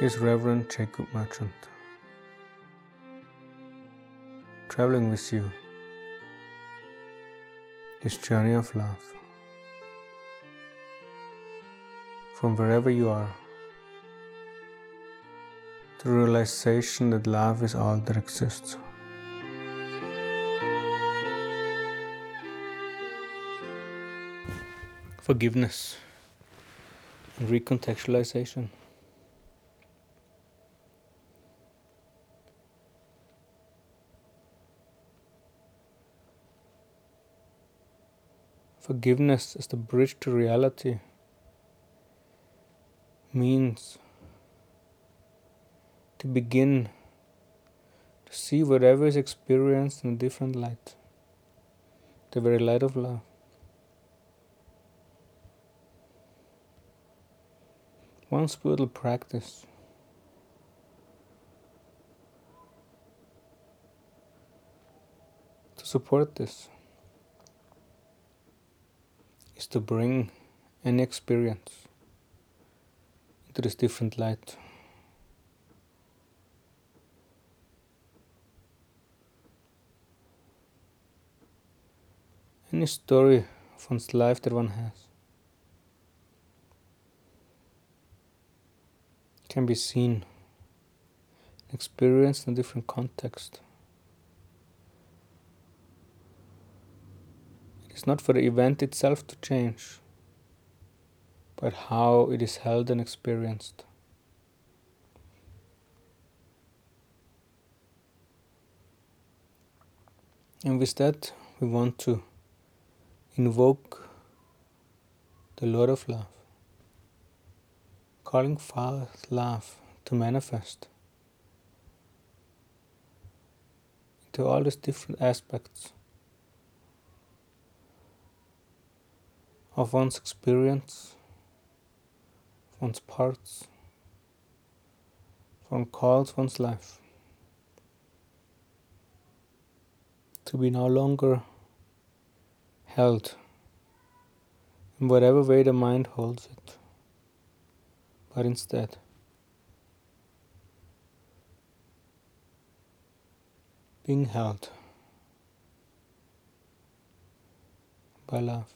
is Reverend Jacob Merchant. Traveling with you this journey of love. From wherever you are, the realization that love is all that exists. Forgiveness and recontextualization. Forgiveness is the bridge to reality, means to begin to see whatever is experienced in a different light, the very light of love. One spiritual practice to support this is to bring any experience into this different light. Any story of one's life that one has can be seen, experienced in a different context. It's not for the event itself to change, but how it is held and experienced. And with that, we want to invoke the Lord of Love, calling forth love to manifest into all these different aspects of one's experience, one's parts, one calls one's life to be no longer held in whatever way the mind holds it, but instead being held by love.